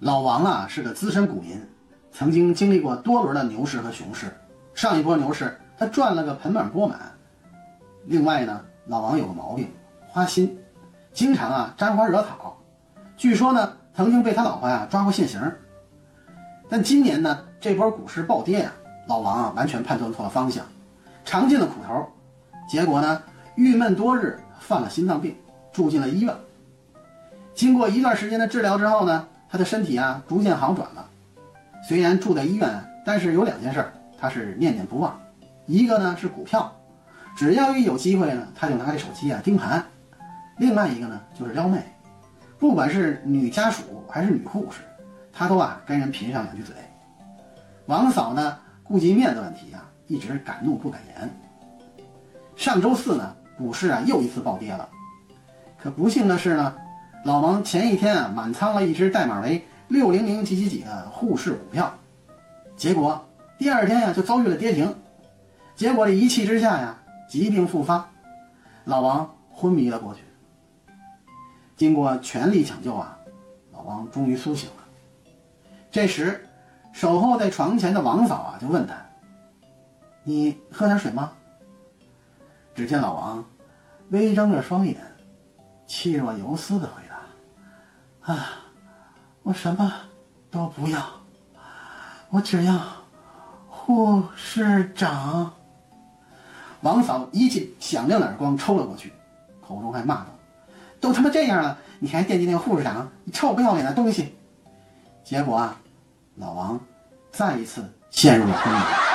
老王啊是个资深股民，曾经经历过多轮的牛市和熊市。上一波牛市他赚了个盆满钵满。另外呢，老王有个毛病，花心，经常啊沾花惹草。据说呢，曾经被他老婆呀抓过现行。但今年呢，这波股市暴跌啊，老王啊完全判断错了方向，尝尽了苦头，结果呢，郁闷多日，犯了心脏病，住进了医院。经过一段时间的治疗之后呢。他的身体啊逐渐好转了，虽然住在医院，但是有两件事他是念念不忘，一个呢是股票，只要一有机会呢，他就拿着手机啊盯盘；另外一个呢就是撩妹，不管是女家属还是女护士，他都啊跟人贫上两句嘴。王嫂呢顾及面子问题啊，一直敢怒不敢言。上周四呢，股市啊又一次暴跌了，可不幸的是呢。老王前一天啊满仓了一只代码为六零零几几几的沪市股票，结果第二天呀就遭遇了跌停，结果这一气之下呀疾病复发，老王昏迷了过去。经过全力抢救啊，老王终于苏醒了。这时，守候在床前的王嫂啊就问他：“你喝点水吗？”只见老王微睁着双眼，气若游丝的回答。啊，我什么都不要，我只要护士长。王嫂一记响亮的耳光抽了过去，口中还骂道：“都他妈这样了，你还惦记那个护士长？你臭不要脸的东西！”结果啊，老王再一次陷入了昏迷。